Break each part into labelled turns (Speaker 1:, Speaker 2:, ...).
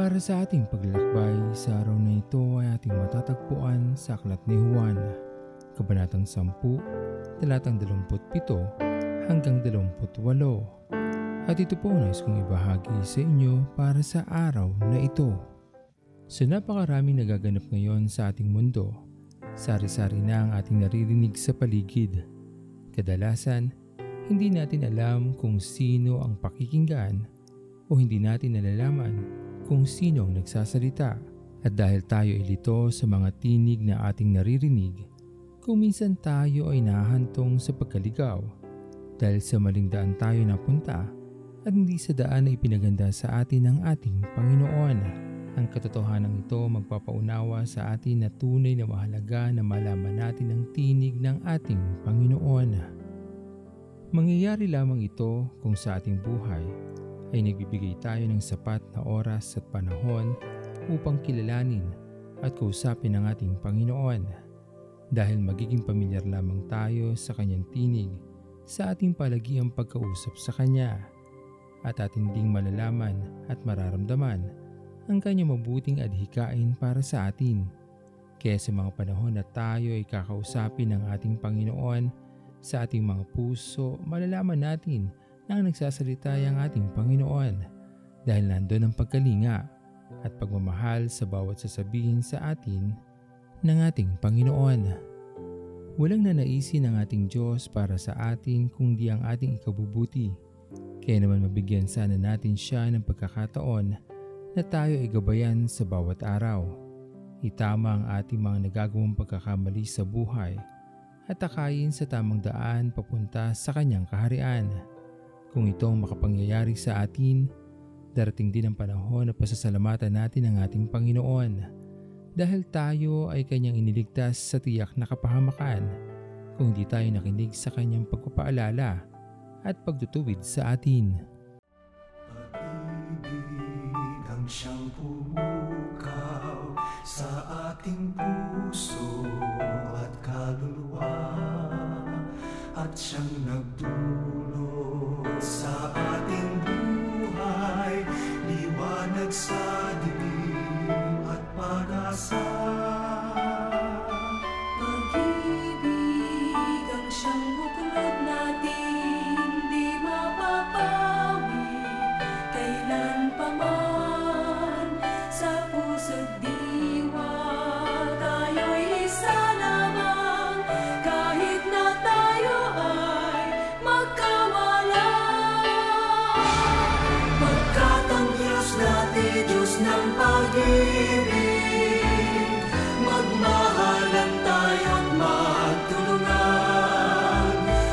Speaker 1: Para sa ating paglalakbay, sa araw na ito ay ating matatagpuan sa Aklat ni Juan, Kabanatang 10, talatang 27 hanggang 28. At ito po nais kong ibahagi sa inyo para sa araw na ito. Sa napakaraming nagaganap ngayon sa ating mundo, sari-sari na ang ating naririnig sa paligid. Kadalasan, hindi natin alam kung sino ang pakikinggan o hindi natin nalalaman kung sino ang nagsasalita. At dahil tayo ay lito sa mga tinig na ating naririnig, kung minsan tayo ay nahantong sa pagkaligaw dahil sa maling daan tayo napunta at hindi sa daan na ipinaganda sa atin ng ating Panginoon. Ang katotohanan ito magpapaunawa sa atin na tunay na mahalaga na malaman natin ang tinig ng ating Panginoon. Mangyayari lamang ito kung sa ating buhay ay nagbibigay tayo ng sapat na oras at panahon upang kilalanin at kausapin ang ating Panginoon dahil magiging pamilyar lamang tayo sa kanyang tinig sa ating palagiang pagkausap sa Kanya at ating ding malalaman at mararamdaman ang kanyang mabuting adhikain para sa atin. Kaya sa mga panahon na tayo ay kakausapin ng ating Panginoon sa ating mga puso, malalaman natin na ang nagsasalita ay ang ating Panginoon dahil nandun ang pagkalinga at pagmamahal sa bawat sasabihin sa atin ng ating Panginoon. Walang nanaisin ng ating Diyos para sa atin kundi ang ating ikabubuti. Kaya naman mabigyan sana natin siya ng pagkakataon na tayo ay gabayan sa bawat araw. Itama ang ating mga nagagawang pagkakamali sa buhay at takayin sa tamang daan papunta sa kanyang kaharian. Kung ito ang makapangyayari sa atin, darating din ang panahon na pasasalamatan natin ang ating Panginoon dahil tayo ay kanyang iniligtas sa tiyak na kapahamakan kung di tayo nakinig sa kanyang pagpapaalala at pagtutuwid sa atin.
Speaker 2: Pag-ibig ang siyang pumukaw
Speaker 3: pag-ibig
Speaker 2: Magmahalan tayo't magtulungan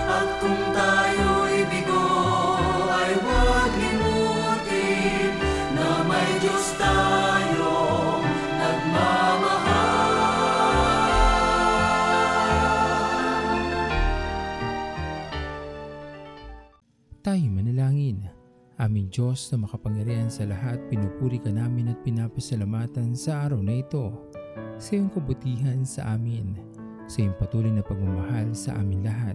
Speaker 2: At kung tayo'y bigo ay huwag Na may Diyos tayong nagmamahal
Speaker 1: Tayo manalangin. Aming Diyos na makapangyarihan sa lahat, pinupuri ka namin at pinapasalamatan sa araw na ito. Sa iyong kabutihan sa amin, sa iyong patuloy na pagmamahal sa amin lahat.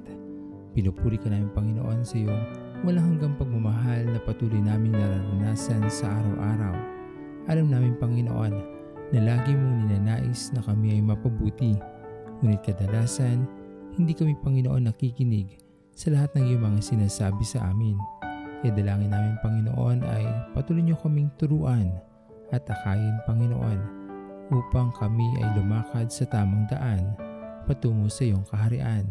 Speaker 1: Pinupuri ka namin Panginoon sa iyong walang hanggang pagmamahal na patuloy namin nararanasan sa araw-araw. Alam namin Panginoon na lagi mong ninanais na kami ay mapabuti. Ngunit kadalasan, hindi kami Panginoon nakikinig sa lahat ng iyong mga sinasabi sa amin. Kaya dalangin namin Panginoon ay patuloy niyo kaming turuan at akayin Panginoon upang kami ay lumakad sa tamang daan patungo sa iyong kaharian.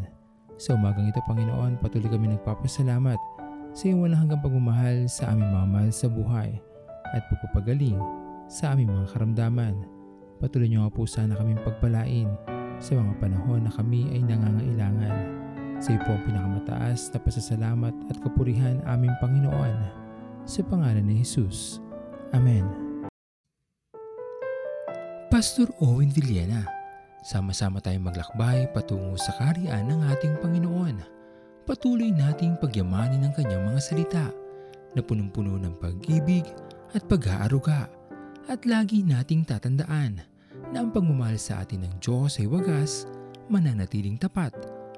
Speaker 1: Sa umagang ito Panginoon, patuloy kami nagpapasalamat sa iyong walang hanggang pagmamahal sa aming mga mahal sa buhay at pagpapagaling sa aming mga karamdaman. Patuloy niyo nga po sana kaming pagpalain sa mga panahon na kami ay nangangailangan. Sa iyo po ang pinakamataas na pasasalamat at kapurihan aming Panginoon. Sa pangalan ni Jesus. Amen. Pastor Owen Villena, sama-sama tayong maglakbay patungo sa kaharian ng ating Panginoon. Patuloy nating pagyamanin ang kanyang mga salita na punong-puno ng pag-ibig at pag-aaruga. At lagi nating tatandaan na ang pagmamahal sa atin ng Diyos ay wagas, mananatiling tapat